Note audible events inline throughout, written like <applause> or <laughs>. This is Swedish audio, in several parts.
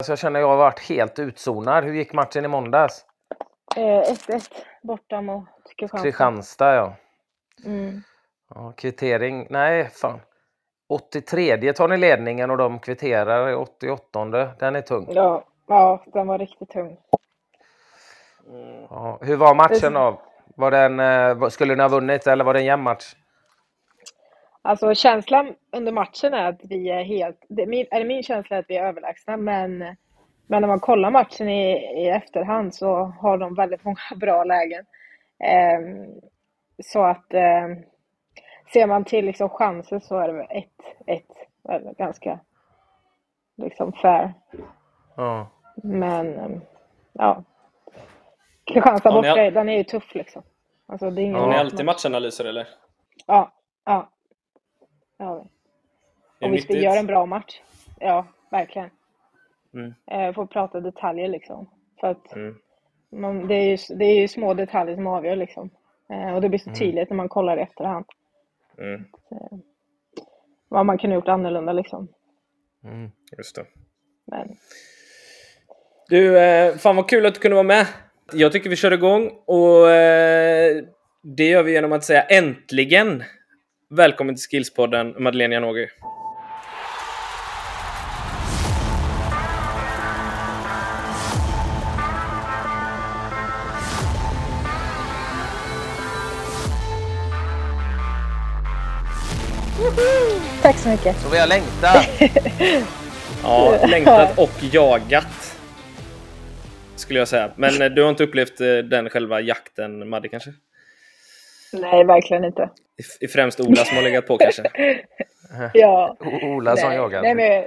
Så jag känner att jag har varit helt utzonad. Hur gick matchen i måndags? 1-1 eh, borta mot Kristianstad. Kristianstad, ja. Mm. ja. Kvittering, nej fan. 83 tar ni ledningen och de kvitterar i 88. Den är tung. Ja, ja den var riktigt tung. Mm. Ja, hur var matchen då? Var den, eh, skulle ni ha vunnit eller var det en jämn match? Alltså känslan under matchen är att vi är helt, det är min, är min känsla att vi är överlägsna men, men när man kollar matchen i, i efterhand så har de väldigt många <laughs> bra lägen. Eh, så att eh, ser man till liksom chanser så är det ett, ett ganska liksom fair. Ja. Men ja. Kristianstad borta, ni... den är ju tuff liksom. Alltså, det är ingen har ni alltid matchanalyser eller? Ja, ja. Ja. Och vi ska göra en bra match. Ja, verkligen. Mm. Eh, få prata detaljer liksom. För att mm. man, det, är ju, det är ju små detaljer som avgör liksom. Eh, och det blir så mm. tydligt mm. när man kollar i efterhand. Mm. Eh, vad man kunde gjort annorlunda liksom. Mm, just det. Men... Du, eh, fan vad kul att du kunde vara med. Jag tycker vi kör igång och eh, det gör vi genom att säga äntligen Välkommen till Skillspodden, Madeleine Janogy. Tack så mycket. Så vi har längtat. <laughs> ja, längtat och jagat. Skulle jag säga. Men eh, du har inte upplevt eh, den själva jakten, Madde kanske? Nej, verkligen inte. I, främst Ola som har legat på kanske? <laughs> ja. Ola som jagar? Nej, men,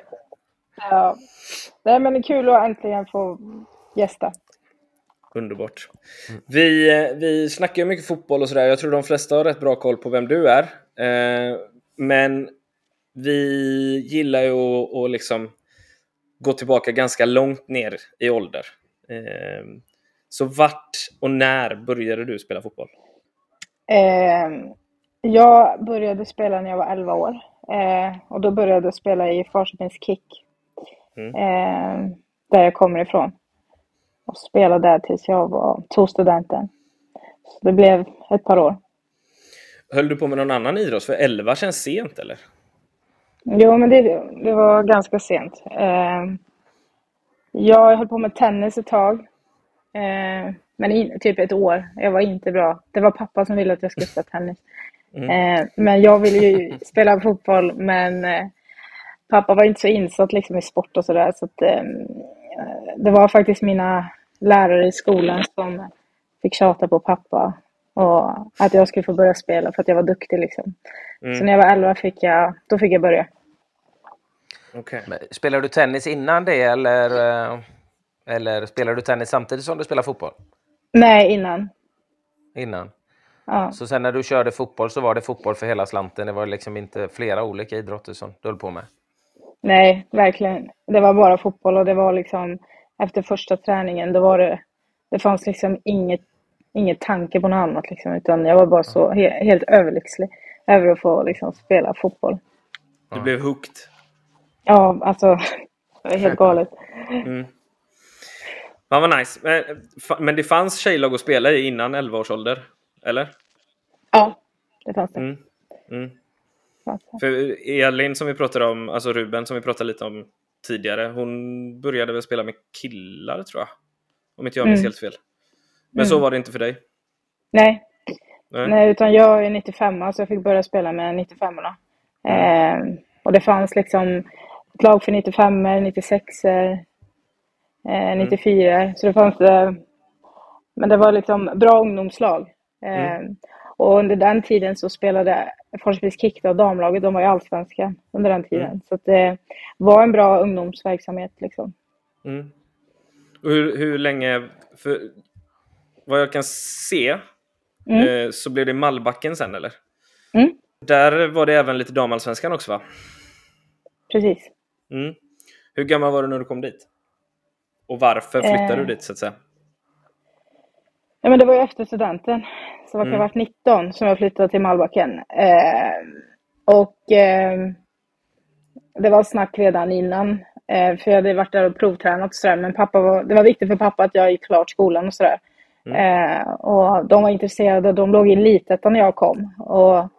ja. nej, men det är kul att äntligen få gästa. Underbart. Vi, eh, vi snackar ju mycket fotboll och sådär. Jag tror de flesta har rätt bra koll på vem du är. Eh, men vi gillar ju att, att liksom gå tillbaka ganska långt ner i ålder. Eh, så vart och när började du spela fotboll? Eh, jag började spela när jag var 11 år. Eh, och då började jag spela i Farköpings Kick. Mm. Eh, där jag kommer ifrån. Och spelade där tills jag var, tog studenten. Så det blev ett par år. Höll du på med någon annan idrott? För 11 känns sent eller? Jo, men det, det var ganska sent. Eh, jag höll på med tennis ett tag. Men in, typ ett år. Jag var inte bra. Det var pappa som ville att jag skulle spela tennis. Mm. Eh, men jag ville ju <laughs> spela fotboll, men eh, pappa var inte så insatt liksom, i sport och sådär. Så att, eh, det var faktiskt mina lärare i skolan som fick tjata på pappa och att jag skulle få börja spela för att jag var duktig. Liksom. Mm. Så när jag var 11 fick jag, då fick jag börja. Okay. Spelar du tennis innan det eller, eh, eller spelar du tennis samtidigt som du spelar fotboll? Nej, innan. Innan? Ja. Så sen när du körde fotboll så var det fotboll för hela slanten? Det var liksom inte flera olika idrotter som du höll på med? Nej, verkligen. Det var bara fotboll och det var liksom efter första träningen, då var det, det fanns liksom inget, inget tanke på något annat liksom, utan jag var bara så he, helt överlycklig över att få liksom spela fotboll. Du blev hooked? Ja, alltså, <laughs> det var helt galet. Mm. Fan vad nice. Men, men det fanns tjejlag att spela i innan 11 års ålder? Eller? Ja, det fanns det. Mm. Mm. För Elin som vi pratade om, alltså Ruben som vi pratade lite om tidigare, hon började väl spela med killar tror jag. Om inte jag minns mm. helt fel. Men så mm. var det inte för dig? Nej. Nej, Nej utan jag är 95 så jag fick börja spela med 95 orna eh, Och det fanns liksom ett lag för 95 96 er eh, 94 mm. Så det fanns eh, Men det var liksom bra ungdomslag. Eh, mm. Och under den tiden så spelade Forsbergs Kick, damlaget, de var ju allsvenska under den tiden. Mm. Så det var en bra ungdomsverksamhet liksom. Mm. Och hur, hur länge, för vad jag kan se mm. eh, så blev det Mallbacken sen eller? Mm. Där var det även lite damallsvenskan också va? Precis. Mm. Hur gammal var du när du kom dit? Och varför flyttade eh. du dit så att säga? Ja, men det var ju efter studenten. Så var jag mm. varit 19 som jag flyttade till Malbacken. Eh, och eh, det var snack redan innan Eh, för jag hade varit där och provtränat och sådär. Men pappa var, det var viktigt för pappa att jag gick klart skolan och sådär. Eh, och de var intresserade. De låg i elitettan när jag kom. Och jag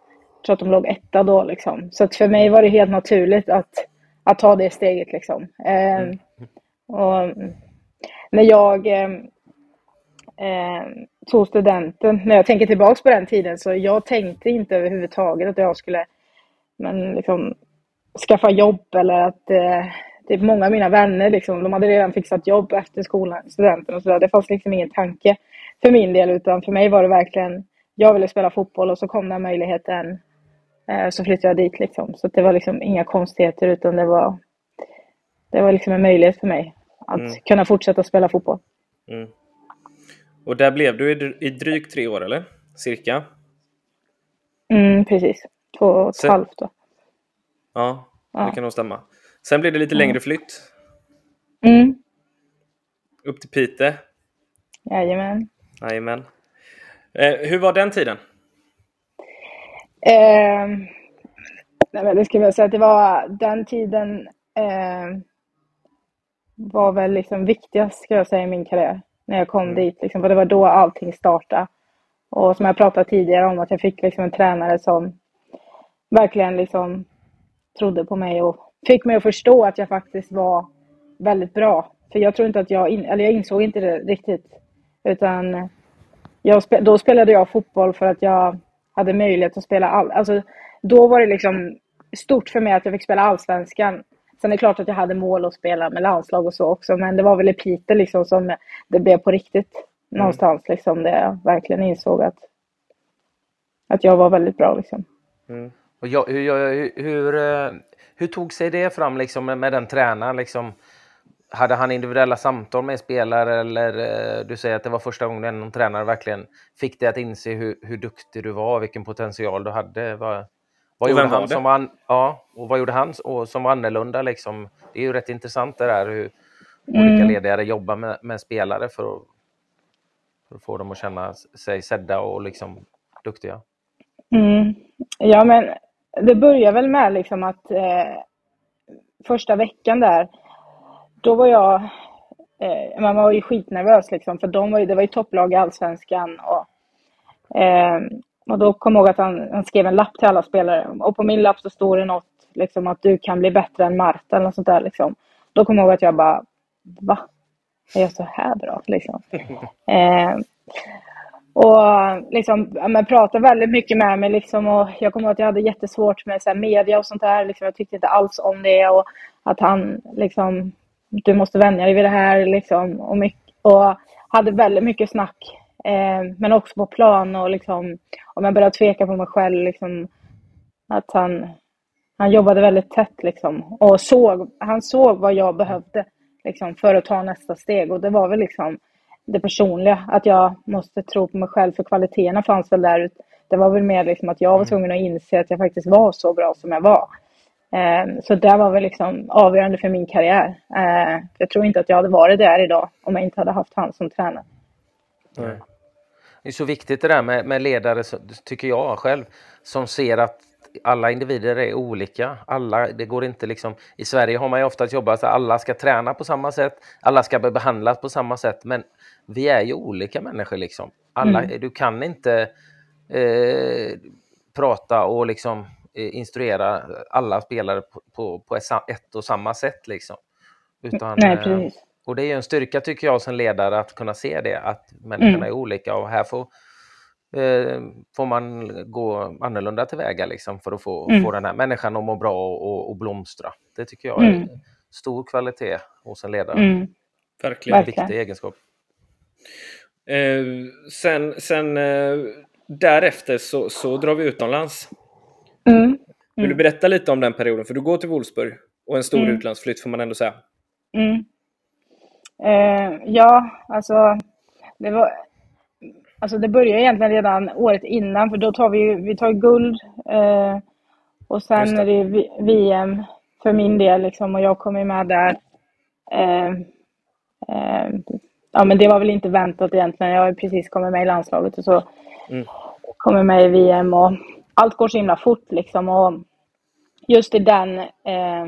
tror att de låg etta då liksom. Så för mig var det helt naturligt att, att ta det steget liksom. Eh, och när jag eh, eh, tog studenten, när jag tänker tillbaks på den tiden, så jag tänkte inte överhuvudtaget att jag skulle men, liksom, skaffa jobb eller att eh, typ många av mina vänner liksom, de hade redan fixat jobb efter skolan, studenten och sådär. Det fanns liksom ingen tanke för min del, utan för mig var det verkligen, jag ville spela fotboll och så kom den möjligheten. Eh, så flyttade jag dit liksom. Så det var liksom inga konstigheter, utan det var, det var liksom en möjlighet för mig att Mm. kunna fortsätta spela fotboll. Mm. Och där blev du i, dr- i drygt tre år, eller? Cirka? Mm, precis. Två och ett Sen- halvt då. Ja, Ja. det kan nog stämma. Sen blev det lite längre flytt. Mm, Upp till Piteå. jajamän. Jajamän. Eh, hur var den tiden? Eh, nej men det ska jag säga att det var den tiden eh, var väl liksom viktigast ska jag säga i min karriär. När jag kom Mm. dit liksom, för det var då allting startade. Och som jag pratade tidigare om att jag fick liksom en tränare som verkligen liksom trodde på mig och fick mig att förstå att jag faktiskt var väldigt bra. För jag tror inte att jag, in, eller jag insåg inte det riktigt. Utan jag, då spelade jag fotboll för att jag hade möjlighet att spela all, alltså Då var det liksom stort för mig att jag fick spela allsvenskan. Sen är det klart att jag hade mål att spela med landslag och så också, men det var väl i Piteå liksom som det blev på riktigt. Någonstans liksom, där jag verkligen insåg att, att jag var väldigt bra liksom. Mm. Och jag, hur, hur, hur, eh, hur tog sig det fram liksom med, med den tränaren? Liksom, hade han individuella samtal med spelare eller eh, du säger att det var första gången någon tränare verkligen fick dig att inse hur, hur duktig du var, vilken potential du hade? Vad, vad gjorde han som var, ja, och vad gjorde han som var annorlunda? Liksom? Det är ju rätt intressant det där hur olika Mm. ledare jobbar med, med spelare för att, för att få dem att känna sig sedda och liksom duktiga. Mm. Ja, men det börjar väl med liksom att eh, första veckan där, då var jag, eh, man var ju skitnervös liksom, för de var ju, det var ju topplag i Allsvenskan och, eh, och då kom jag ihåg att han, han skrev en lapp till alla spelare och på min lapp så står det något liksom att du kan bli bättre än Marta eller något sånt där liksom. Då kom jag ihåg att jag bara, va? Är jag så här bra liksom? Eh, och liksom, men pratade väldigt mycket med mig. Liksom, och jag kommer ihåg att jag hade jättesvårt med så här, media och sånt där. Liksom, jag tyckte inte alls om det. Och att han liksom, du måste vänja dig vid det här. Liksom, och, mycket, och hade väldigt mycket snack. Eh, men också på plan och liksom, om jag började tveka på mig själv. Liksom, att han, han jobbade väldigt tätt liksom. Och såg, han såg vad jag behövde liksom, för att ta nästa steg. Och det var väl liksom det personliga, att jag måste tro på mig själv för kvaliteterna fanns väl där. Det var väl mer liksom att jag var tvungen att inse att jag faktiskt var så bra som jag var. Eh, så det var väl liksom avgörande för min karriär. Eh, jag tror inte att jag hade varit där idag om jag inte hade haft han som tränare. Nej. Det är så viktigt det där med, med ledare, tycker jag själv, som ser att alla individer är olika. Alla, det går inte liksom, I Sverige har man ju ofta jobbat så att alla ska träna på samma sätt, alla ska behandlas på samma sätt, men vi är ju olika människor. Liksom. Alla, Du kan inte eh, prata och liksom, eh, instruera alla spelare på, på, på ett och samma sätt. Liksom. Utan, Nej, eh, precis. Och det är ju en styrka tycker jag som ledare att kunna se det, att människorna är olika och här får, eh, får man gå annorlunda tillväga liksom, för att få, få den här människan att må bra och, och, blomstra. Det tycker jag är Mm. stor kvalitet hos en ledare. Mm. Verkligen. Verkligen. Viktig egenskap. Eh, sen sen eh, därefter så, så drar vi utomlands. Mm. Vill du berätta lite om den perioden? För du går till Wolfsburg och en stor Mm. utlandsflytt får man ändå säga. Mm. Eh, ja, alltså det var Alltså det började egentligen redan året innan för då tar vi vi tar guld eh, och sen det. är det VM för min del liksom och jag kommer ju med där. Eh, eh, ja men det var väl inte väntat egentligen. Jag har precis kommit med i landslaget och så Mm. kommer med i VM och allt går så himla fort liksom och just i den eh,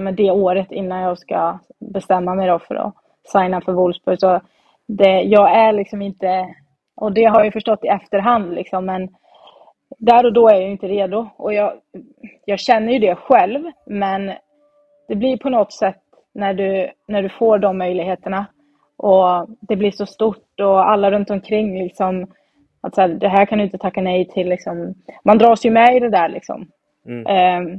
men det året innan jag ska bestämma mig då för att signa för Wolfsburg. Så det, jag är liksom inte, och det har jag förstått i efterhand liksom, men där och då är jag inte redo. Och jag, jag känner ju det själv, men det blir på något sätt när du, när du får de möjligheterna och det blir så stort och alla runt omkring liksom att så här, det här kan du inte tacka nej till liksom. Man dras ju med i det där liksom. Mm. Eh,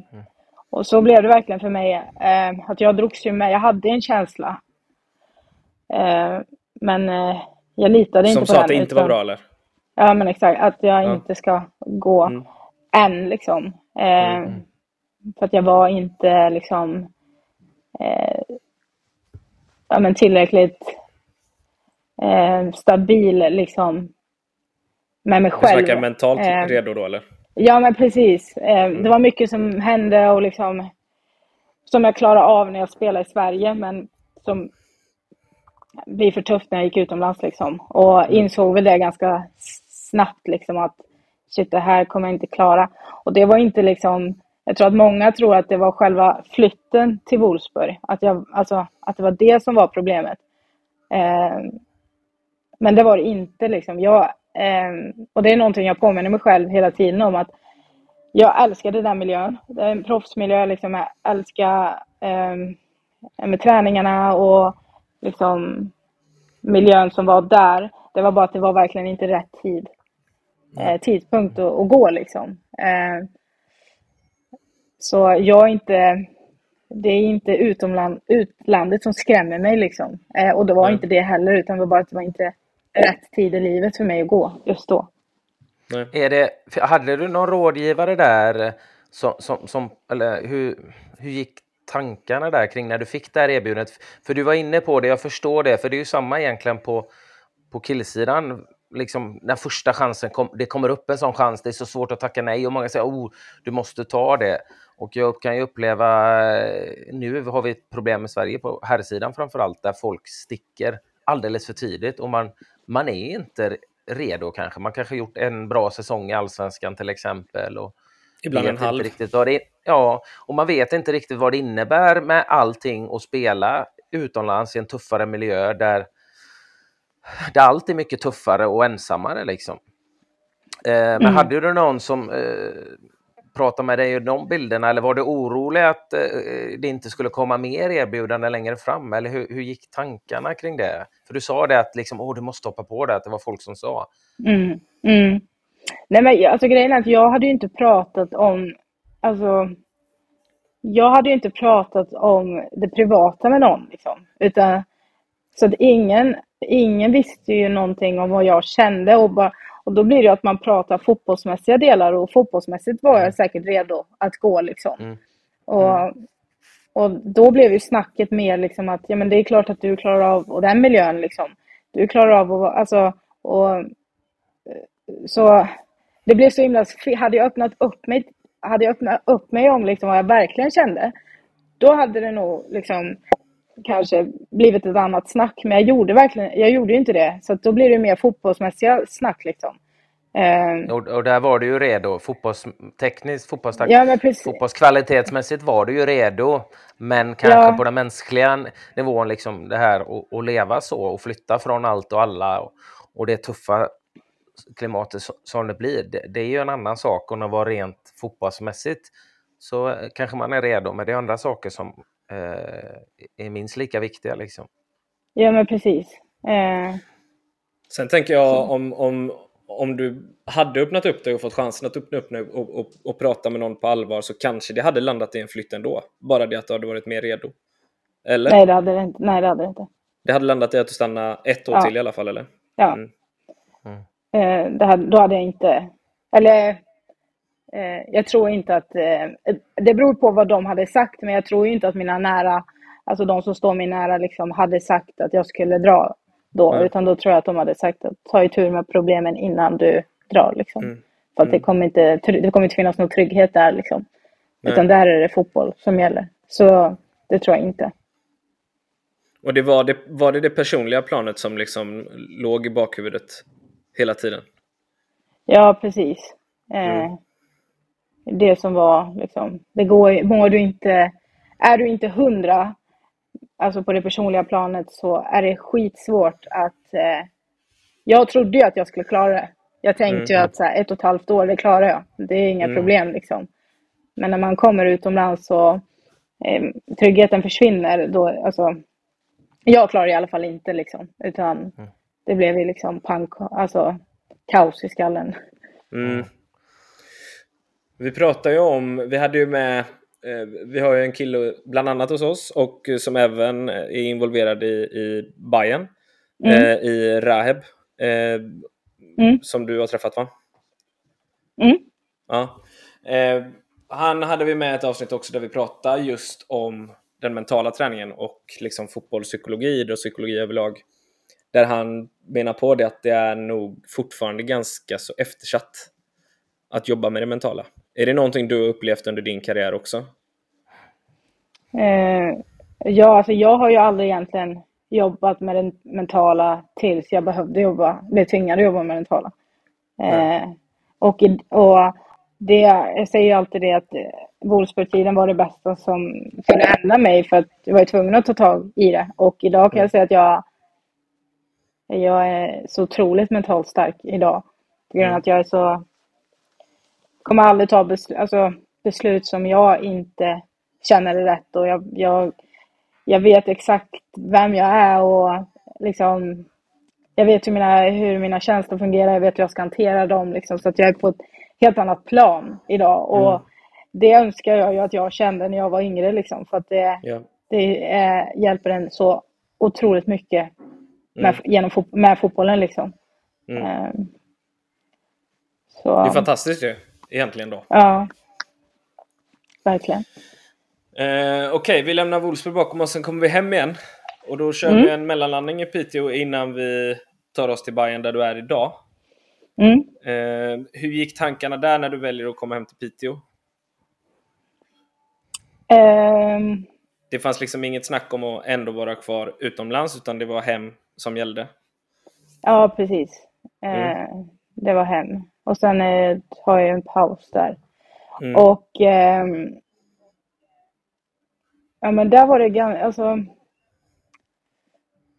och så blev det verkligen för mig. Eh, att jag drogs ju med. Jag hade en känsla. Eh, men eh, jag litade Som inte på den. Som sa att det inte var bra eller? Ja men exakt. Att jag ja. inte ska gå mm. än liksom. Ehm, mm. För att jag var inte liksom eh, ja, men tillräckligt eh, stabil liksom med mig själv. Du snackar mentalt eh, redo då eller? Ja men precis. Eh, mm. Det var mycket som hände och liksom som jag klarade av när jag spelade i Sverige men som blir för tufft när jag gick utomlands liksom. Och mm. insåg väl det ganska snabbt liksom att shit det här kommer jag inte klara. Och det var inte liksom jag tror att många tror att det var själva flytten till Wolfsburg. Att, jag, alltså, att det var det som var problemet. Eh, men det var det inte. Liksom. Jag, och det är någonting jag påminner mig själv hela tiden om. att Jag älskar den där miljön. Det är en proffsmiljö. Liksom. Jag älskar eh, med träningarna och liksom, miljön som var där. Det var bara att det var verkligen inte rätt tid. Eh, tidpunkt att, att gå liksom. Eh, så jag är inte, det är inte utomland, utlandet som skrämmer mig liksom. Eh, och det var inte det heller, utan det var bara att det var inte rätt tid i livet för mig att gå just då. Är det, hade du någon rådgivare där som, som, som eller hur, hur gick tankarna där kring när du fick det här erbjudandet? För du var inne på det, jag förstår det, för det är ju samma egentligen på, på killsidan. Liksom, när första chansen kom, det kommer upp en sån chans, det är så svårt att tacka nej och många säger oh, du måste ta det. Och jag kan ju uppleva, nu har vi ett problem i Sverige på herrsidan framför allt, där folk sticker alldeles för tidigt och man, man är inte redo kanske. Man kanske gjort en bra säsong i allsvenskan till exempel. Och Ibland en halv. Riktigt vad det, ja, och man vet inte riktigt vad det innebär med allting att spela utomlands i en tuffare miljö där, där allt är mycket tuffare och ensammare. Liksom. Eh, men mm. hade du någon som eh, prata med dig om de bilderna eller var du orolig att eh, eh, det inte skulle komma mer erbjudanden längre fram? Eller hur, hur gick tankarna kring det? För du sa det att liksom, Åh, du måste hoppa på det, att det var folk som sa. Mm, mm. Nej men alltså grejen är att jag hade ju inte pratat om, alltså jag hade ju inte pratat om det privata med någon liksom. Utan, så att ingen, ingen visste ju någonting om vad jag kände och bara, och då blir det att man pratar fotbollsmässiga delar och fotbollsmässigt var jag mm. säkert redo att gå liksom. Mm. Och, mm. och då blev ju snacket mer liksom att ja men det är klart att du klarar av och den miljön liksom. Du klarar av och alltså och så det blev så himla hade jag öppnat upp mig hade jag öppnat upp mig om liksom vad jag verkligen kände då hade det nog liksom kanske blivit ett annat snack. Men jag gjorde verkligen, jag gjorde inte det. Så då blir det mer fotbollsmässiga snack liksom. Eh, och, och, där var du ju redo. Fotbollstekniskt, fotbollstakt, ja, fotbollskvalitetsmässigt var du ju redo. Men kanske ja. på den mänskliga nivån, liksom det här att leva så och flytta från allt och alla och, och det tuffa klimatet som det blir. Det, det, är ju en annan sak än att vara rent fotbollsmässigt. Så kanske man är redo, men det är andra saker som är minst lika viktiga. Liksom. Ja, men precis. Eh... Sen tänker jag om, om, om du hade öppnat upp dig och fått chansen att öppna upp dig och, och, och, prata med någon på allvar så kanske det hade landat i en flytt ändå. Bara det att du hade varit mer redo. Eller? Nej, det hade det inte. Nej, det hade det inte. Det hade landat i att du stannade ett år ja. till i alla fall, eller? Ja. Mm. Mm. Eh, det hade, då hade jag inte... Eller Eh, jag tror inte att... Eh, det beror på vad de hade sagt, men jag tror inte att mina nära, alltså de som står mig nära, liksom, hade sagt att jag skulle dra då. Mm. Utan då tror jag att de hade sagt att ta i tur med problemen innan du drar. Liksom. Mm. För att det mm. kommer, inte, det kommer inte finnas någon trygghet där. Liksom. Utan där är det fotboll som gäller. Så det tror jag inte. Och det var, det, var det det personliga planet som liksom låg i bakhuvudet hela tiden? Ja, precis. Eh, mm det som var liksom, det går, mår du inte är du inte hundra, alltså på det personliga planet, så är det skitsvårt att... Eh, jag trodde ju att jag skulle klara det. Jag tänkte ju Mm. att så här, ett och ett halvt år, det klarar jag. Det är inga Mm. problem liksom. Men när man kommer utomlands så eh, tryggheten försvinner. Då, alltså, jag klarar i alla fall inte liksom. Utan det blev ju liksom pank, alltså kaos i skallen. Vi pratar ju om, vi hade ju med, eh, vi har ju en kille bland annat hos oss och eh, som även är involverad i, i Bayern Mm. eh, i Raheb, Mm. som du har träffat va? Mm. Ja. Han hade vi med ett avsnitt också där vi pratade just om den mentala träningen och liksom fotbollspsykologi, idrottspsykologi överlag. Där han menar på det att det är nog fortfarande ganska så eftersatt att jobba med det mentala. Är det någonting du har upplevt under din karriär också? Eh, ja, alltså jag har ju aldrig egentligen jobbat med det mentala tills jag behövde jobba, blev tvingad att jobba med det mentala. Eh, och, och det, jag säger ju alltid det att eh, Wolfsburg-tiden var det bästa som kunde hända mig för att jag var ju tvungen att ta tag i det. Och idag kan jag säga att jag, jag är så otroligt mentalt stark idag. På grund av att jag är så kommer aldrig ta beslut, alltså, beslut som jag inte känner är rätt och jag, jag, jag vet exakt vem jag är och liksom jag vet hur mina, hur mina känslor fungerar, jag vet hur jag ska hantera dem liksom, så att jag är på ett helt annat plan idag och Mm. det önskar jag ju att jag kände när jag var yngre liksom för att det, Ja. det eh, hjälper en så otroligt mycket med, Mm. genom fot- med fotbollen liksom. Mm. Eh, så, Det är fantastiskt ju, egentligen då. Ja. Verkligen. Eh, Okej, vi lämnar Wolfsburg bakom oss, sen kommer vi hem igen. Och då kör Mm. vi en mellanlandning i Piteå innan vi tar oss till Bayern där du är idag. Mm. Eh, hur gick tankarna där när du väljer att komma hem till Piteå? Ehm, Det fanns liksom inget snack om att ändå vara kvar utomlands, utan det var hem som gällde. ja, precis. Mm. Eh, det var hem. Och sen eh, har jag en paus där. Mm. Och ehm, ja, men där var det ganska, alltså.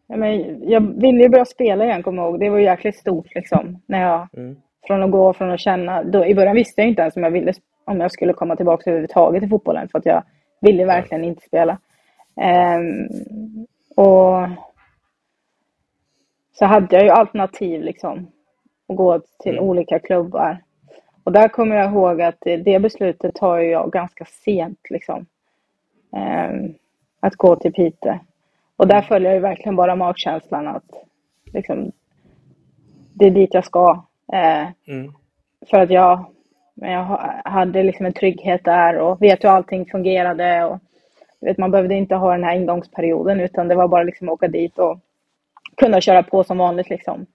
Ja, men jag ville ju börja spela igen, kommer jag ihåg. Det var ju jäkligt stort liksom. När jag, Mm. från att gå från att känna, då, i början visste jag inte ens om jag ville, om jag skulle komma tillbaka överhuvudtaget i fotbollen. För att jag ville verkligen inte spela. Ehm, och så hade jag ju alternativ liksom. Att gå till Mm. olika klubbar. Och där kommer jag ihåg att det, beslutet tar jag ganska sent liksom. Ehm, att gå till Pite. Och där följer jag verkligen bara magkänslan att liksom, det är dit jag ska. Eh, Mm. för att jag, jag ha- hade liksom en trygghet där och vet hur allting fungerade. Och, vet, man behövde inte ha den här ingångsperioden utan det var bara liksom att åka dit och kunna köra på som vanligt. Liksom.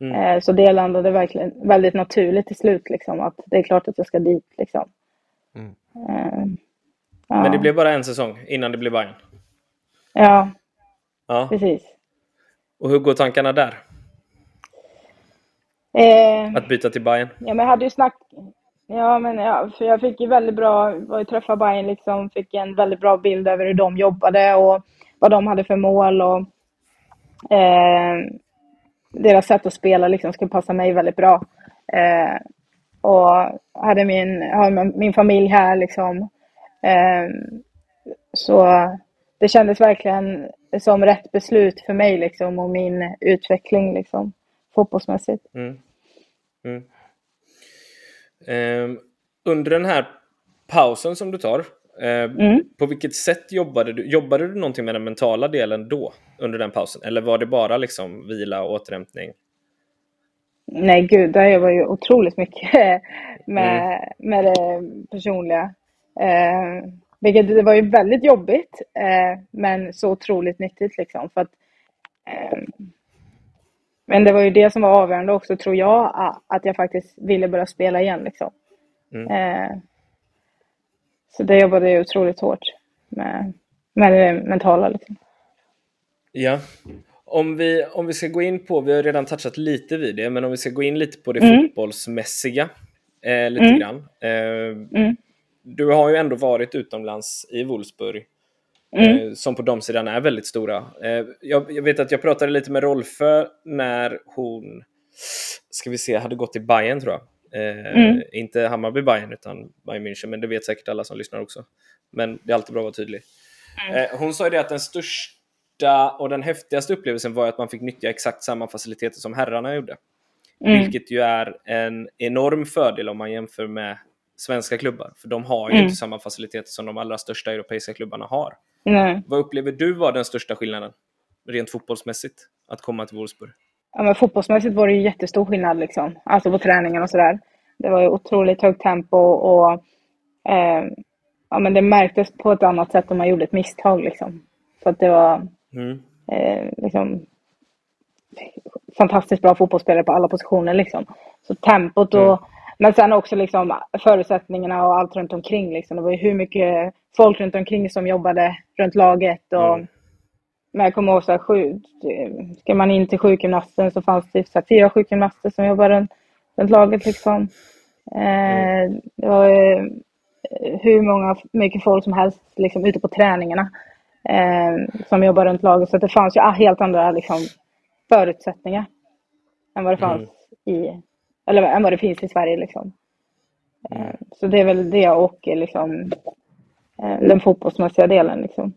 Mm. Eh, så det landade verkligen väldigt naturligt till slut. Liksom, att det är klart att jag ska dit. Liksom. Mm. Eh, ja. Men det blev bara en säsong innan det blev Bayern. Ja, Ja. precis. Och hur går tankarna där? Eh, Att byta till Bayern? Ja, men jag hade ju snack... Ja, men ja, för jag fick ju väldigt bra... var ju träffa Bayern liksom, fick en väldigt bra bild över hur de jobbade och vad de hade för mål och eh, deras sätt att spela liksom skulle passa mig väldigt bra. Eh, och hade min, har min familj här liksom. Eh, så det kändes verkligen som rätt beslut för mig liksom och min utveckling liksom fotbollsmässigt. Mm. Mm. Eh, under den här pausen som du tar, Mm. på vilket sätt jobbade du? Jobbade du någonting med den mentala delen då, under den pausen? Eller var det bara liksom vila och återhämtning? Nej, gud, där jobbar ju otroligt mycket <laughs> med, med det personliga. Eh, vilket det var ju väldigt jobbigt, eh, men så otroligt nyttigt liksom. För att, eh, men det var ju det som var avgörande också, tror jag, att jag faktiskt ville börja spela igen liksom. Mm. Eh, så det jobbade jag otroligt hårt med, med det mentala liksom. Ja. Om vi, om vi ska gå in på, vi har redan touchat lite vid det, men om vi ska gå in lite på det Mm. fotbollsmässiga eh, lite Mm. grann. Eh, Mm. du har ju ändå varit utomlands i Wolfsburg mm. som på de sidan är väldigt stora. Jag, jag, vet att jag pratade lite med Rolfö när hon, ska vi se, hade gått till Bayern tror jag. Mm. Inte Hammarby Bayern utan Bayern München, men det vet säkert alla som lyssnar också. Men det är alltid bra att vara tydlig. Mm. hon sa ju det att den största och den häftigaste upplevelsen var att man fick nyttja exakt samma faciliteter som herrarna gjorde. Mm. Vilket ju är en enorm fördel om man jämför med svenska klubbar. För de har ju mm. inte samma faciliteter som de allra största europeiska klubbarna har. Vad upplever du var den största skillnaden? Rent fotbollsmässigt, att komma till Wolfsburg? Ja, men fotbollsmässigt var det ju jättestor skillnad liksom. Alltså på träningen och sådär. Det var ju otroligt högt tempo och eh, ja, men det märktes på ett annat sätt om man gjorde ett misstag liksom. För att det var mm. eh, liksom fantastiskt bra fotbollsspelare på alla positioner liksom. Så tempot och mm. Men sen också liksom förutsättningarna och allt runt omkring. Liksom. Det var ju hur mycket folk runt omkring som jobbade runt laget. Och, mm. Men jag kommer ihåg så här, sju, ska man in till sjukgymnasten så fanns det så här, fyra sjukgymnaster som jobbade runt, laget. Liksom. Eh, mm. det var eh, hur många, mycket folk som helst liksom, ute på träningarna eh, som jobbade runt laget. Så det fanns ju helt andra liksom, förutsättningar än vad det fanns mm. i eller än vad det finns i Sverige liksom. Mm. Så det är väl det och liksom eh, den fotbollsmässiga delen liksom.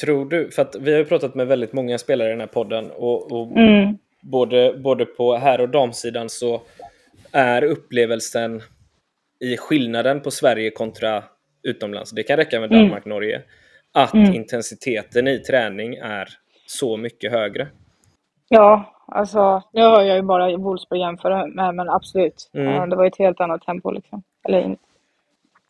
Tror du, för att vi har ju pratat med väldigt många spelare i den här podden och, och mm. både, både på herr och damsidan så är upplevelsen i skillnaden på Sverige kontra utomlands, det kan räcka med Danmark, mm. Norge, att mm. intensiteten i träning är så mycket högre. Ja, Alltså, nu har jag ju bara Wolfsburg jämföra med, men absolut. Mm. Det var ett helt annat tempo liksom. Eller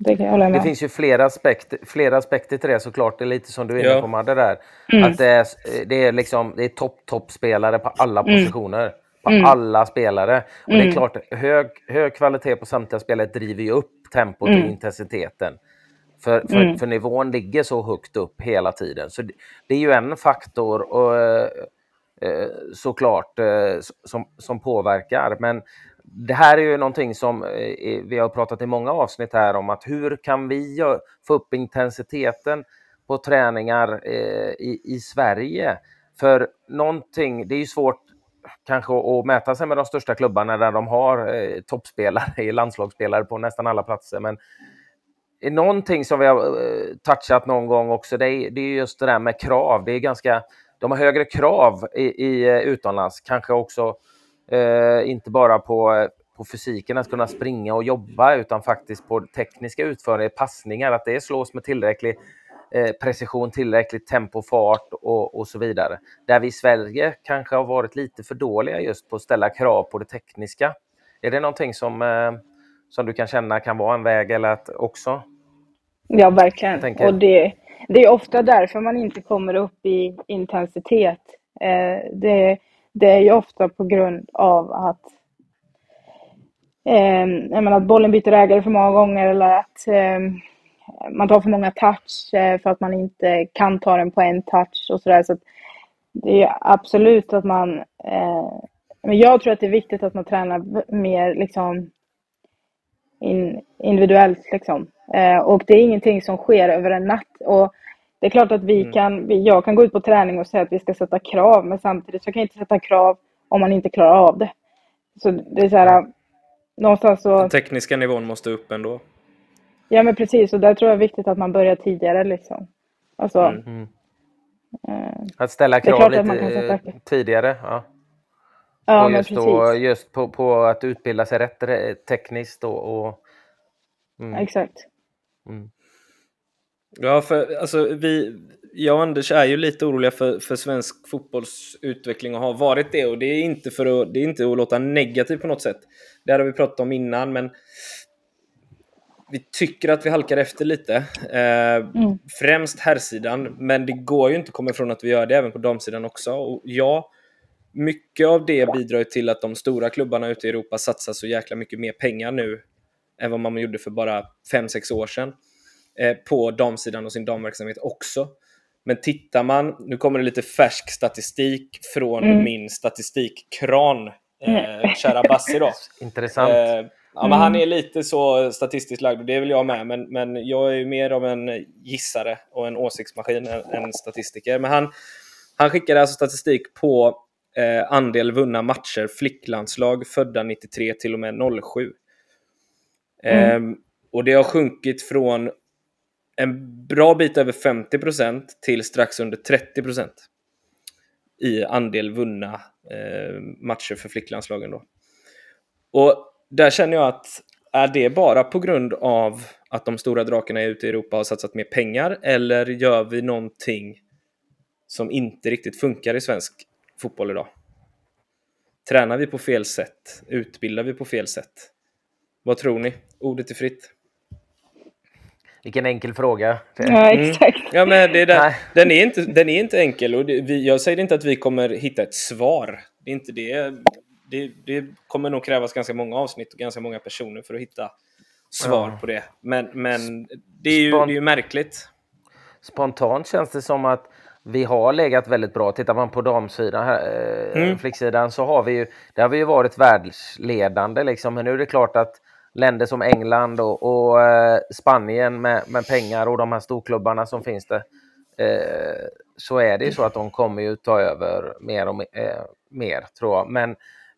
det, det finns ju flera aspekter, flera aspekter till det såklart. Det är lite som du är inne ja. på Madde där. Mm. Att det är, det är, liksom, det är topp, toppspelare på alla mm. positioner. På mm. alla spelare. Och det är mm. klart, hög, hög kvalitet på samtliga spelare driver ju upp tempot och mm. intensiteten. För, för, för, nivån ligger så högt upp hela tiden. Så det, det är ju en faktor. Och, Eh, såklart eh, som, som påverkar. Men det här är ju någonting som eh, vi har pratat i många avsnitt här om att hur kan vi få upp intensiteten på träningar eh, i, i Sverige? För någonting, det är ju svårt kanske att mäta sig med de största klubbarna där de har eh, toppspelare, <laughs> landslagsspelare på nästan alla platser. Men någonting som vi har touchat någon gång också, det är, det är just det där med krav. Det är ganska de har högre krav i, i utomlands, kanske också eh, inte bara på, på fysiken att kunna springa och jobba utan faktiskt på tekniska utförande, passningar, att det slås med tillräcklig eh, precision, tillräckligt tempo, fart och, och så vidare. Där vi i Sverige kanske har varit lite för dåliga just på att ställa krav på det tekniska. Är det någonting som, eh, som du kan känna kan vara en väg eller att också? Ja, verkligen. Och det, det är ofta därför man inte kommer upp i intensitet. Eh, det, det är ju ofta på grund av att eh, menar, att bollen byter ägare för många gånger eller att eh, man tar för många touch eh, för att man inte kan ta den på en touch och sådär. Så det är absolut att man... Eh, men jag tror att det är viktigt att man tränar mer liksom in, individuellt liksom. Eh, och det är ingenting som sker över en natt. Och det är klart att vi mm. kan, jag kan gå ut på träning och säga att vi ska sätta krav, men samtidigt så kan jag inte sätta krav om man inte klarar av det. Så det är så här, någonstans så... Den tekniska nivån måste upp ändå. Ja, men precis. Och där tror jag det är viktigt att man börjar tidigare liksom. Alltså, mm. mm. Eh, att ställa krav lite tidigare. Ja. Ja, och just, då, just på, på, att utbilda sig rätt tekniskt och... och mm. Exakt. Mm. Ja, för alltså vi, jag och Anders är ju lite oroliga för, för svensk fotbolls utveckling och har varit det. Och det är inte för att, det är inte att låta negativt på något sätt. Det har vi pratat om innan, men vi tycker att vi halkar efter lite. Eh, mm. Främst herrsidan, men det går ju inte att komma ifrån att vi gör det även på damsidan också. Och ja, mycket av det bidrar till att de stora klubbarna ute i Europa satsar så jäkla mycket mer pengar nu än vad man gjorde för bara 5-6 år sedan. Eh, på damsidan och sin damverksamhet också. Men tittar man, nu kommer det lite färsk statistik från mm. min statistikkran, eh, kära Bassi då. <laughs> Intressant. Eh, Ja, men han är lite så statistiskt lagd och det är väl jag med. Men, men jag är ju mer av en gissare och en åsiktsmaskin än, än statistiker. Men han, han skickade alltså statistik på eh, andel vunna matcher flicklandslag födda 93 till och med 07. Mm. Eh, och det har sjunkit från en bra bit över 50% till strax under 30% i andel vunna eh, matcher för flicklandslagen. Då. Och där känner jag att är det bara på grund av att de stora drakarna ute i Europa har satsat mer pengar eller gör vi någonting som inte riktigt funkar i svensk fotboll idag? Tränar vi på fel sätt? Utbildar vi på fel sätt? Vad tror ni? Ordet är fritt. Vilken enkel fråga. Ja, mm. exakt. Mm. Ja, men det är där, den, är inte, den är inte enkel och det, vi, jag säger inte att vi kommer hitta ett svar. Det är inte det. Det, det kommer nog krävas ganska många avsnitt och ganska många personer för att hitta svar ja. på det. Men, men det, är ju, Spont det är ju märkligt. Spontant känns det som att vi har legat väldigt bra. Tittar man på damsidan, eh, mm. flicksidan, så har vi ju, det har vi ju varit världsledande liksom. Men nu är det klart att länder som England och, och eh, Spanien med, med, pengar och de här storklubbarna som finns där, eh, så är det ju så att de kommer ju ta över mer och eh, mer, tror jag. Men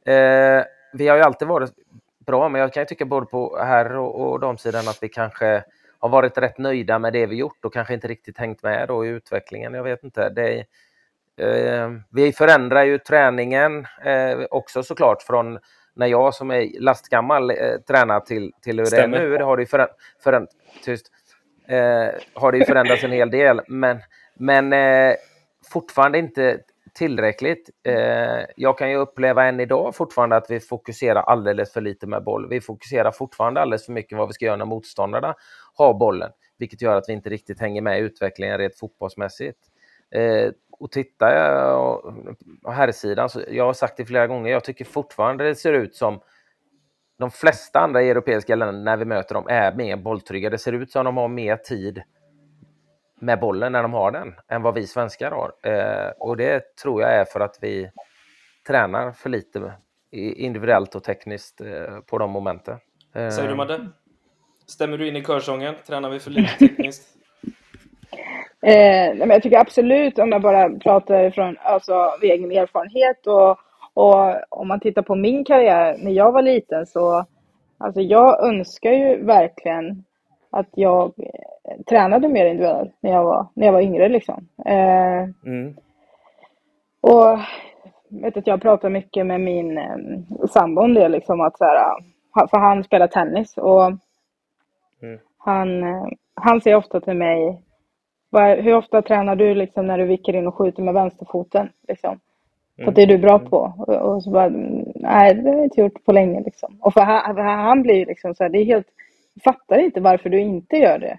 eh, vi har ju alltid varit bra, men jag kan ju tycka både på här och, och damsidan att vi kanske har varit rätt nöjda med det vi gjort och kanske inte riktigt hängt med då i utvecklingen. Jag vet inte. Det, eh, vi förändrar ju träningen eh, också såklart från när jag som är lastgammal eh, tränar till, till hur Stämmer. det är nu. Har det, föränd, föränd, tyst, eh, har det förändrats en hel del, men, men eh, fortfarande inte tillräckligt. Eh, jag kan ju uppleva än idag fortfarande att vi fokuserar alldeles för lite med boll. Vi fokuserar fortfarande alldeles för mycket vad vi ska göra när motståndarna har bollen, vilket gör att vi inte riktigt hänger med i utvecklingen rent fotbollsmässigt. Eh, och tittar jag på herrsidan, så jag har sagt det flera gånger, jag tycker fortfarande det ser ut som de flesta andra europeiska länder när vi möter dem är mer bolltrygga. Det ser ut som de har mer tid med bollen när de har den än vad vi svenskar har. Eh, och det tror jag är för att vi tränar för lite individuellt och tekniskt eh, på de momenten. Eh. Säger du Madde? Stämmer du in i körsången? Tränar vi för lite tekniskt? <laughs> Eh, men jag tycker absolut, om jag bara pratar från alltså, egen erfarenhet och, och om man tittar på min karriär när jag var liten så alltså jag önskar ju verkligen att jag eh, tränade mer individuellt när jag var, när jag var yngre liksom. Eh, mm. Och vet att jag pratar mycket med min eh, sambo om det liksom att så här, för han spelar tennis och mm. han, eh, han säger ofta till mig hur ofta tränar du liksom när du vickar in och skjuter med vänsterfoten? Liksom? För mm. det är du bra på. Och, och så bara, nej det har jag inte gjort på länge liksom. Och för han, för han blir liksom så här, det är helt, fattar inte varför du inte gör det.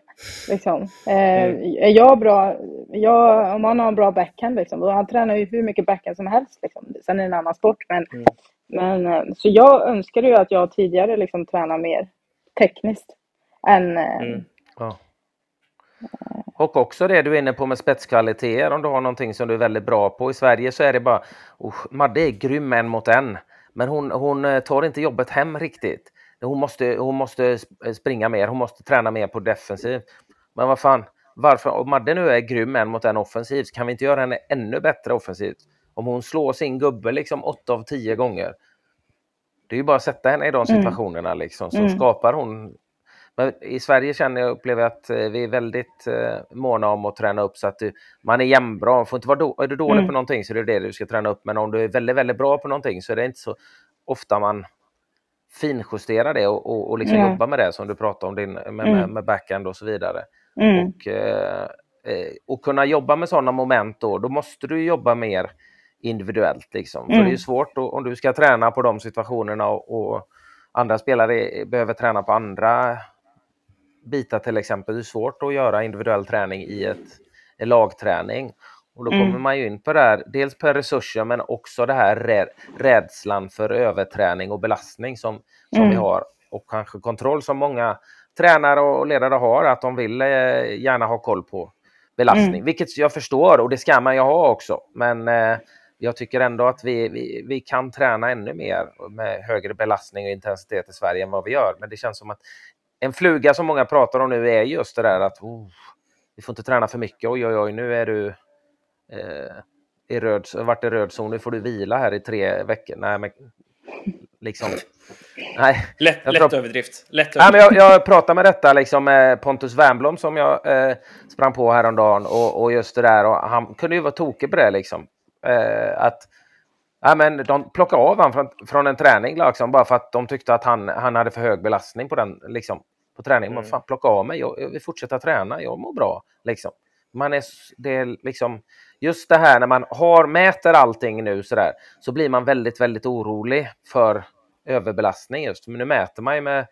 Liksom. Eh, mm. Är jag bra, jag, om han har en bra backhand liksom, och han tränar ju hur mycket backhand som helst liksom. Sen är det en annan sport men, mm. men eh, så jag önskar ju att jag tidigare liksom tränar mer tekniskt än eh, mm. ja. Och också det du är inne på med spetskvaliteter, om du har någonting som du är väldigt bra på. I Sverige så är det bara, oh, Madde är grym en mot en, men hon, hon eh, tar inte jobbet hem riktigt. Hon måste, hon måste springa mer, hon måste träna mer på defensiv. Men vad fan, varför, om Madde nu är grym en mot en offensivt, kan vi inte göra henne ännu bättre offensivt? Om hon slår sin gubbe liksom 8 av 10 gånger, det är ju bara att sätta henne i de mm. situationerna liksom, så mm. skapar hon men i Sverige känner jag upplever att eh, vi är väldigt eh, måna om att träna upp så att du, man är jämnbra. Får inte vara då, är du dålig mm. på någonting så är det det du ska träna upp. Men om du är väldigt, väldigt bra på någonting så är det inte så ofta man finjusterar det och, och, och liksom mm. jobbar med det som du pratade om din, med, mm. med, med backhand och så vidare. Mm. Och, eh, eh, och kunna jobba med sådana moment då, då måste du jobba mer individuellt. Liksom. För det är mm. svårt då, om du ska träna på de situationerna och, och andra spelare behöver träna på andra bitar till exempel. Det är svårt att göra individuell träning i ett, en lagträning. Och då mm. kommer man ju in på det här, dels på resurser men också det här rädslan för överträning och belastning som, som mm. vi har. Och kanske kontroll som många tränare och ledare har, att de vill eh, gärna ha koll på belastning. Mm. Vilket jag förstår och det ska man ju ha också. Men eh, jag tycker ändå att vi, vi, vi kan träna ännu mer med högre belastning och intensitet i Sverige än vad vi gör. Men det känns som att en fluga som många pratar om nu är just det där att oh, vi får inte träna för mycket. Oj, oj, oj, nu är du eh, i röd, varit i röd zon, nu får du vila här i tre veckor. Nej, men liksom... Nej. Lätt, lätt tror, överdrift. Lätt överdrift. Nej, men jag, jag pratade med detta liksom med Pontus Wernbloom som jag eh, sprang på häromdagen och, och just det där och han kunde ju vara tokig på det liksom. Eh, att ja, men de plockade av honom från, från en träning liksom, bara för att de tyckte att han, han hade för hög belastning på den liksom, på träning. Mm. Man fan, plocka av mig, jag, jag vill fortsätta träna, jag mår bra. Liksom. Man är, det är liksom, just det här när man har, mäter allting nu så där, så blir man väldigt, väldigt orolig för överbelastning just. Men nu mäter man ju med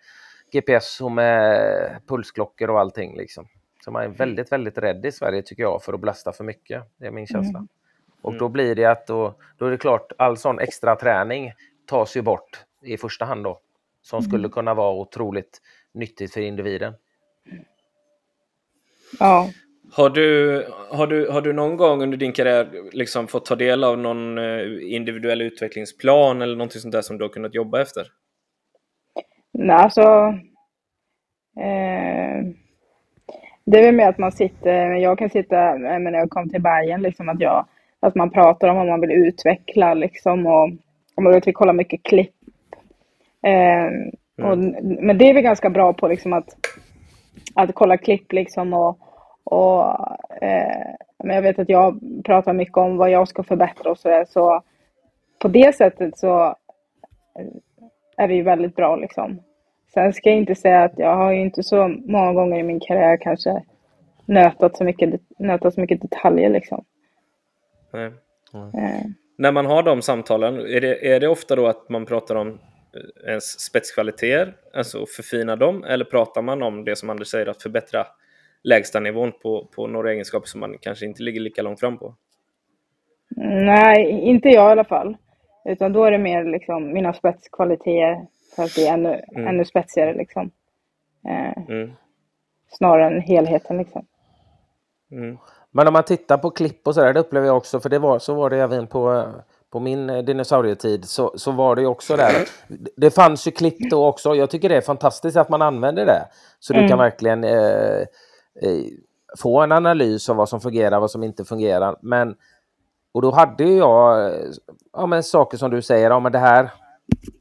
GPS och med pulsklockor och allting liksom. Så man är väldigt, väldigt rädd i Sverige tycker jag för att belasta för mycket. Det är min känsla. Mm. Och då blir det att då, då är det klart, all sån extra träning tas ju bort i första hand då. Som mm. skulle kunna vara otroligt nyttigt för individen. Ja. Har du, har, du, har du någon gång under din karriär liksom fått ta del av någon eh, individuell utvecklingsplan eller någonting sånt där som du har kunnat jobba efter? Nej, alltså... Eh, det är väl mer att man sitter, jag kan sitta, när jag kom till Bergen, liksom att jag, att man pratar om vad man vill utveckla liksom och, och man vet, kolla mycket klipp. Eh, och, mm. Men det är vi ganska bra på liksom att, att kolla klipp liksom och, och eh, men jag vet att jag pratar mycket om vad jag ska förbättra och sådär så på det sättet så är vi väldigt bra liksom. Sen ska jag inte säga att jag har ju inte så många gånger i min karriär kanske nötat så mycket, nötat så mycket detaljer liksom. Nej. Mm. Eh. När man har de samtalen, är det, är det ofta då att man pratar om eh, ens spetskvaliteter, alltså förfina dem, eller pratar man om det som Anders säger, att förbättra lägsta nivån på, på några egenskaper som man kanske inte ligger lika långt fram på? Nej, inte jag i alla fall. Utan då är det mer liksom mina spetskvaliteter för att bli ännu, mm. ännu spetsigare liksom. Eh, mm. Snarare än helheten liksom. Mm. Men om man tittar på klipp och sådär, det upplever jag också, för det var, så var det även på, på min eh, dinosaurietid, så, så var det också där. Det fanns ju klipp då också. Jag tycker det är fantastiskt att man använder det. Så mm. du kan verkligen eh, eh, få en analys av vad som fungerar, vad som inte fungerar. Men, och då hade jag eh, ja, men saker som du säger, ja, men det här,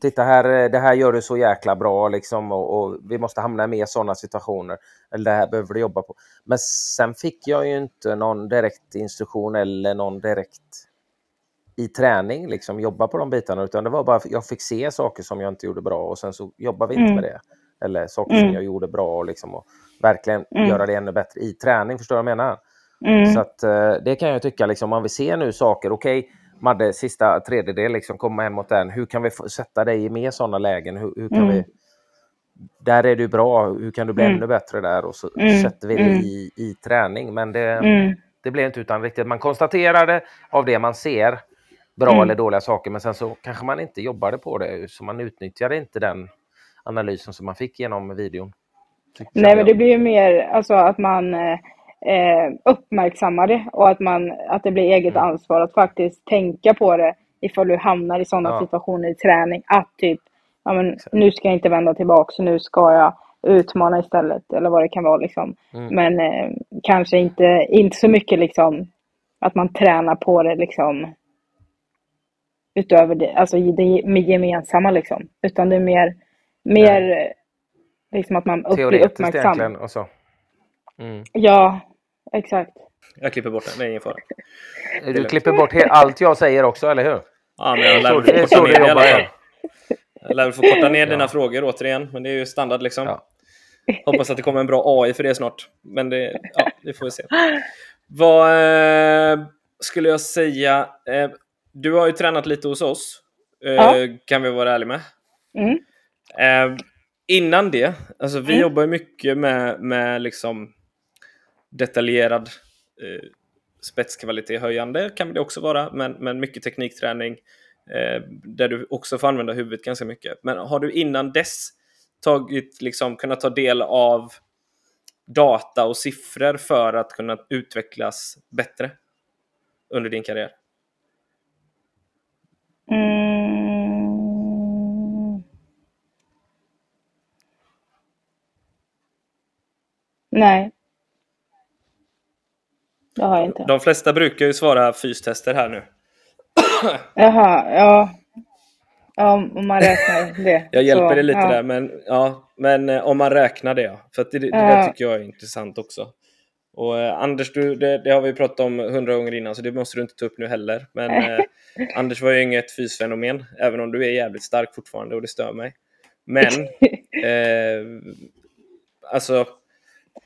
titta här, det här gör du så jäkla bra liksom och, och vi måste hamna i mer sådana situationer. Eller det här behöver du jobba på. Men sen fick jag ju inte någon direkt instruktion eller någon direkt i träning liksom jobba på de bitarna utan det var bara jag fick se saker som jag inte gjorde bra och sen så jobbar vi inte mm. med det. Eller saker mm. som jag gjorde bra och, liksom, och verkligen mm. göra det ännu bättre i träning. Förstår du vad jag menar? Mm. Så att, eh, det kan jag tycka, liksom, om vi ser nu saker, okej, okay, Madde, sista tredjedel, liksom, komma hem mot den. Hur kan vi sätta dig i mer sådana lägen? Hur, hur kan mm. vi... Där är du bra, hur kan du bli mm. ännu bättre där? Och så mm. sätter vi det mm. i, i träning. Men det, mm. det blev inte utan riktigt. Man konstaterade av det man ser, bra mm. eller dåliga saker, men sen så kanske man inte jobbade på det, så man utnyttjade inte den analysen som man fick genom videon. Nej, men det blir ju mer alltså, att man eh, eh, uppmärksammar det och att, man, att det blir eget mm. ansvar att faktiskt tänka på det ifall du hamnar i sådana ja. situationer i träning. Att typ, ja, men, nu ska jag inte vända tillbaka, så nu ska jag utmana istället eller vad det kan vara. Liksom. Mm. Men eh, kanske inte, inte så mycket liksom, att man tränar på det liksom, utöver det, alltså det gemensamma. Liksom. Utan det är mer, mer Nej. liksom att man upp, blir uppmärksam. egentligen och så. Mm. Ja, exakt. Jag klipper bort den, det är ingen fara. Du klipper bort allt jag säger också, eller hur? Ja, men jag lär väl få. Jag lär få korta ner dina frågor återigen, men det är ju standard liksom. Ja. Hoppas att det kommer en bra AI för det snart. Men det, ja, det får vi se. Vad eh, skulle jag säga? Eh, du har ju tränat lite hos oss, eh, ja. kan vi vara ärliga med. Mm. Eh, innan det, alltså vi mm. jobbar mycket med, med liksom detaljerad eh, spetskvalitet höjande kan det också vara, men, men mycket teknikträning eh, där du också får använda huvudet ganska mycket. Men har du innan dess tagit, liksom, kunnat ta del av data och siffror för att kunna utvecklas bättre under din karriär? Mm. Nej. Det har jag inte. De flesta brukar ju svara fystester här nu. <coughs> Jaha, ja. Om man räknar det. <coughs> jag hjälper så, dig lite ja. där, men, ja, men eh, om man räknar det ja. För det, det ja. där eh. tycker jag är intressant också. Och eh, Anders, du, det, det har vi pratat om hundra gånger innan, så det måste du inte ta upp nu heller. Men eh, <laughs> Anders var ju inget fysfenomen, även om du är jävligt stark fortfarande och det stör mig. Men, <laughs> eh, alltså,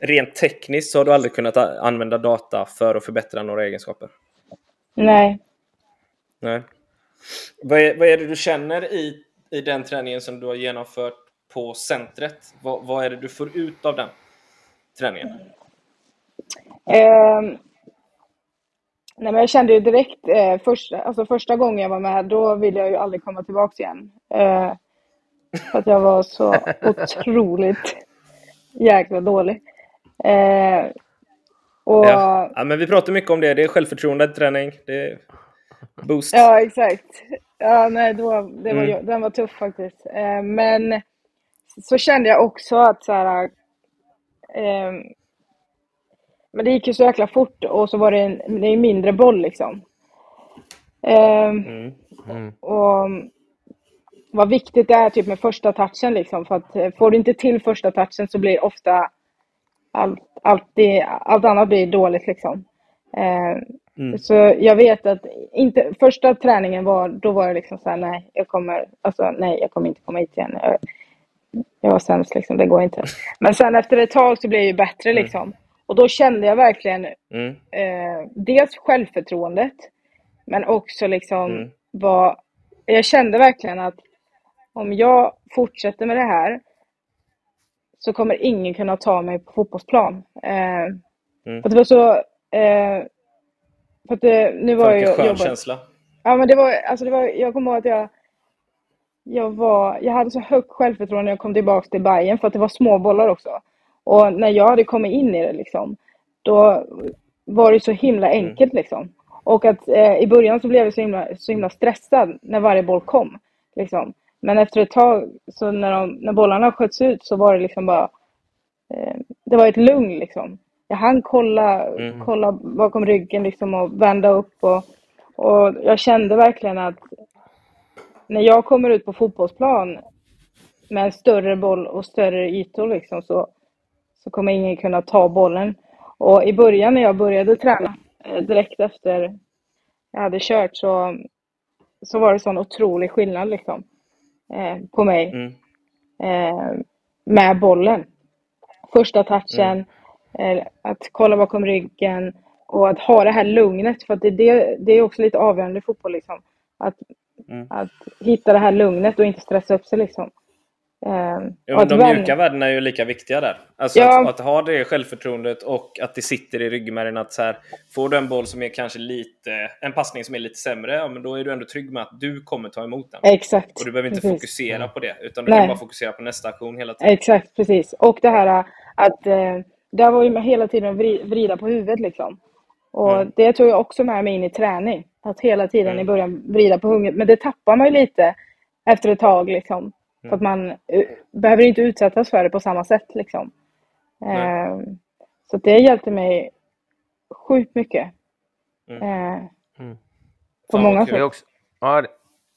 rent tekniskt så har du aldrig kunnat använda data för att förbättra några egenskaper. Nej. Nej. Vad är, vad är det du känner i, i den träningen som du har genomfört på centret? Vad, vad är det du får ut av den träningen? Ehm, nej, men jag kände ju direkt, eh, första, alltså första gången jag var med, då ville jag ju aldrig komma tillbaka igen. Eh, för att jag var så <laughs> otroligt jäkla dålig. Eh, och, Ja. ja. ja, men vi pratar mycket om det. Det är självförtroende träning. Det är boost. exakt. Ja, nej, då, det var, Mm. den var tuff faktiskt. Eh, men så kände jag också att så här, ehm, men det gick ju så jäkla fort och så var det en, det är mindre boll liksom. Ehm, Mm. Mm. Och vad viktigt det är typ med första touchen liksom. För att eh, får du inte till första touchen så blir ofta allt, alltid, allt annat blir dåligt liksom. Eh, Mm. Så jag vet att inte, första träningen var, då var det liksom så här, nej, jag kommer, alltså nej, jag kommer inte komma hit igen. Jag, jag var sämst liksom, det går inte. <laughs> Men sen efter ett tag så blev jag ju bättre liksom. Och då kände jag verkligen Mm. eh, dels självförtroendet, men också liksom Mm. vad... Jag kände verkligen att om jag fortsätter med det här så kommer ingen kunna ta mig på fotbollsplan. Eh, Mm. för det var så... Eh, för att det, nu var vilken skön jobbat- känsla. Ja, men det var, alltså det var, jag kommer ihåg att jag, jag var, jag hade så högt självförtroende när jag kom tillbaka till Bayern för att det var små bollar också. Och när jag hade kommit in i det liksom, då var det så himla enkelt liksom. Och att eh, i början så blev jag så himla, så himla stressad när varje boll kom. Liksom. Men efter ett tag, så när, de, när bollarna sköts ut så var det liksom bara, eh, det var ett lugn liksom. Jag hann kolla, Mm. kolla bakom ryggen liksom och vända upp och, och jag kände verkligen att när jag kommer ut på fotbollsplan med en större boll och större ytor liksom så, så kommer ingen kunna ta bollen. Och i början när jag började träna, eh, direkt efter jag hade kört så, så var det sån otrolig skillnad liksom eh, på mig Mm. eh, med bollen. Första touchen, eh, att kolla bakom ryggen och att ha det här lugnet. För det, det, det är också lite avgörande i fotboll. Liksom. Att, Mm. att hitta det här lugnet och inte stressa upp sig. Liksom. Eh, Jo, och men de vän- mjuka värdena är ju lika viktiga där. Alltså Ja. att, att ha det självförtroendet och att det sitter i ryggmärgen att så här, får du en boll som är kanske lite, en passning som är lite sämre, ja men då är du ändå trygg med att du kommer ta emot den. Exakt. Och du behöver inte precis. fokusera på det, utan du Nej. kan bara fokusera på nästa aktion hela tiden. Exakt, precis. Och det här äh, att eh, där var ju med hela tiden att vri- vrida på huvudet liksom. Och Mm. det tog jag också med mig in i träning. Att hela tiden Mm. i början vrida på huvudet. Men det tappar man ju lite efter ett tag liksom. Mm. För att man eh, behöver inte utsättas för det på samma sätt liksom. Eh, så det hjälpte mig sjukt mycket. Mm. på många kul. Det är, sätt. också, ja,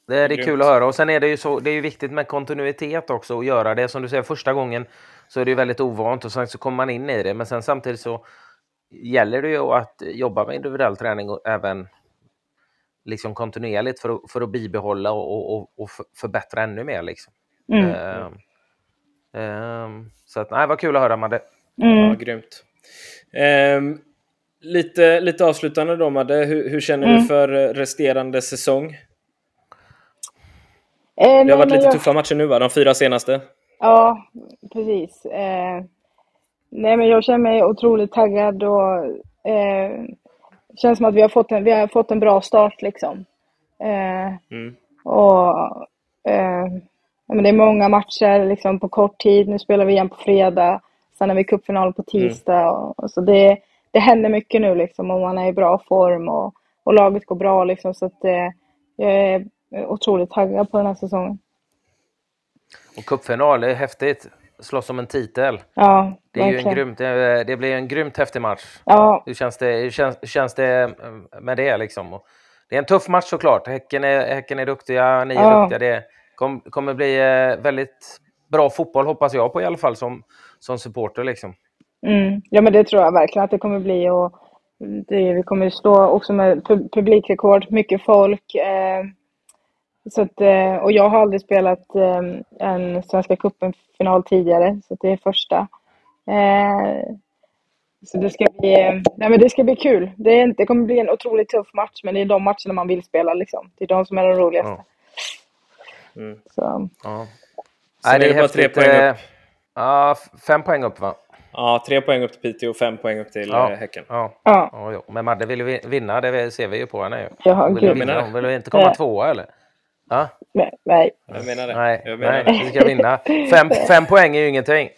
det- är, det är kul att höra. Och sen är det ju så, det är ju viktigt med kontinuitet också, att göra det. Som du säger, första gången så är det ju väldigt ovant och sen så kommer man in i det. Men sen samtidigt så gäller det ju att jobba med individuell träning och även liksom kontinuerligt för att, för att bibehålla och, och, och- och för- förbättra ännu mer. Liksom. Mm. Ehm, ehm, så att, nej, vad kul att höra, Madde. Ja, Mm. grymt. Ehm, lite, lite avslutande då, Madde. Hur, hur känner du Mm. för eh, resterande säsong? Eh, Det har varit lite jag- tuffa matcher nu, va? De fyra senaste. Ja, precis. Eh, nej, men jag känner mig otroligt taggad och eh, känns som att vi har fått en, vi har fått en bra start liksom. Eh, Mm. och eh, ja, men det är många matcher liksom på kort tid. Nu spelar vi igen på fredag. Sen har vi cupfinal på tisdag. Och, och så det, det händer mycket nu liksom och man är i bra form och, och laget går bra liksom. Så att eh, jag är otroligt taggad på den här säsongen. Och cupfinal, är häftigt. slåss om en titel. Ja, Det, är ju en grymt, det, det blir en grymt häftig match. Ja, Hur känns det, hur känns, känns det eh, med det? Liksom? Det är en tuff match såklart. Häcken är, häcken är duktiga, ni är Ja. duktiga. Det kom, kommer bli eh, väldigt bra fotboll hoppas jag på i alla fall som, som supporter. Liksom. mm. ja, men det tror jag verkligen att det kommer bli. Och det, vi kommer slå också med pu- publikrekord, mycket folk. Eh, så att, eh, och jag har aldrig spelat eh, en Svenska cupen-final tidigare, så det är första. Eh, så det ska bli, eh, nej men det ska bli kul. Det, är, det kommer bli en otroligt tuff match, men det är de matcherna man vill spela. Liksom. Det är de som är de roligaste. Ja. Mm. Så, Ja. Sen är det bara tre poäng eh, upp. Ja, f- fem poäng upp va? Ja, tre poäng upp till Piteå och fem poäng upp till Ja. eh, Häcken. Ja. ja, Ja, jo. Men Madde vill ju vin- vinna, det ser vi ju på henne. Ju. Ja, vill gud. vinna. Hon vill inte komma Nej. tvåa eller? Ja? nej, nej. Jag menar det. Nej, jag menar nej, det. vi ska vinna. Fem, fem poäng är ju ingenting.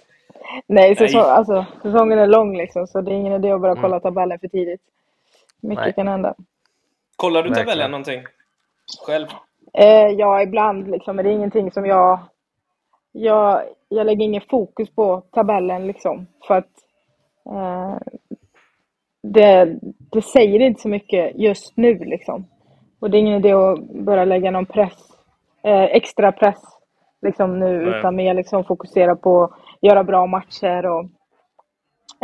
Nej, säsong, Nej. Alltså, säsongen är lång liksom, så det är ingen idé att börja kolla tabellen för tidigt. Mycket Nej. kan hända. Kollar du tabellen någonting? Själv? Eh, ja, ibland liksom, men det är ingenting som jag... Jag, jag lägger ingen fokus på tabellen liksom, för att eh, det, det säger inte så mycket just nu liksom. Och det är ingen idé att börja lägga någon press, eh, extra press liksom nu, Nej. utan mer liksom fokusera på att göra bra matcher och,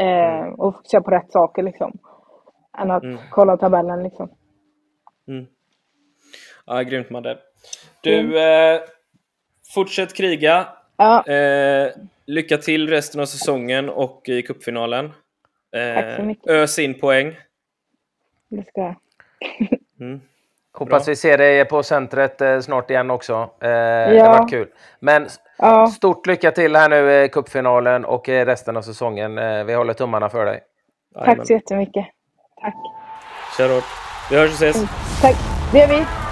eh, Mm. och fokusera på rätt saker liksom. Än att Mm. kolla tabellen liksom. Mm. Ja, grymt Madde. Du, eh, fortsätt kriga. Ja, Eh, lycka till resten av säsongen och i cupfinalen. Tack så Eh, mycket. ös in poäng. det ska jag. <laughs> Mm. Hoppas Bra. vi ser dig på centret eh, snart igen också. Eh, Det Ja. har varit kul. Men Ja, stort lycka till här nu i cupfinalen och resten av säsongen. Eh, Vi håller tummarna för dig. Tack så jättemycket. Tack. Kör hårt. Vi hörs och ses. Tack. Det gör vi.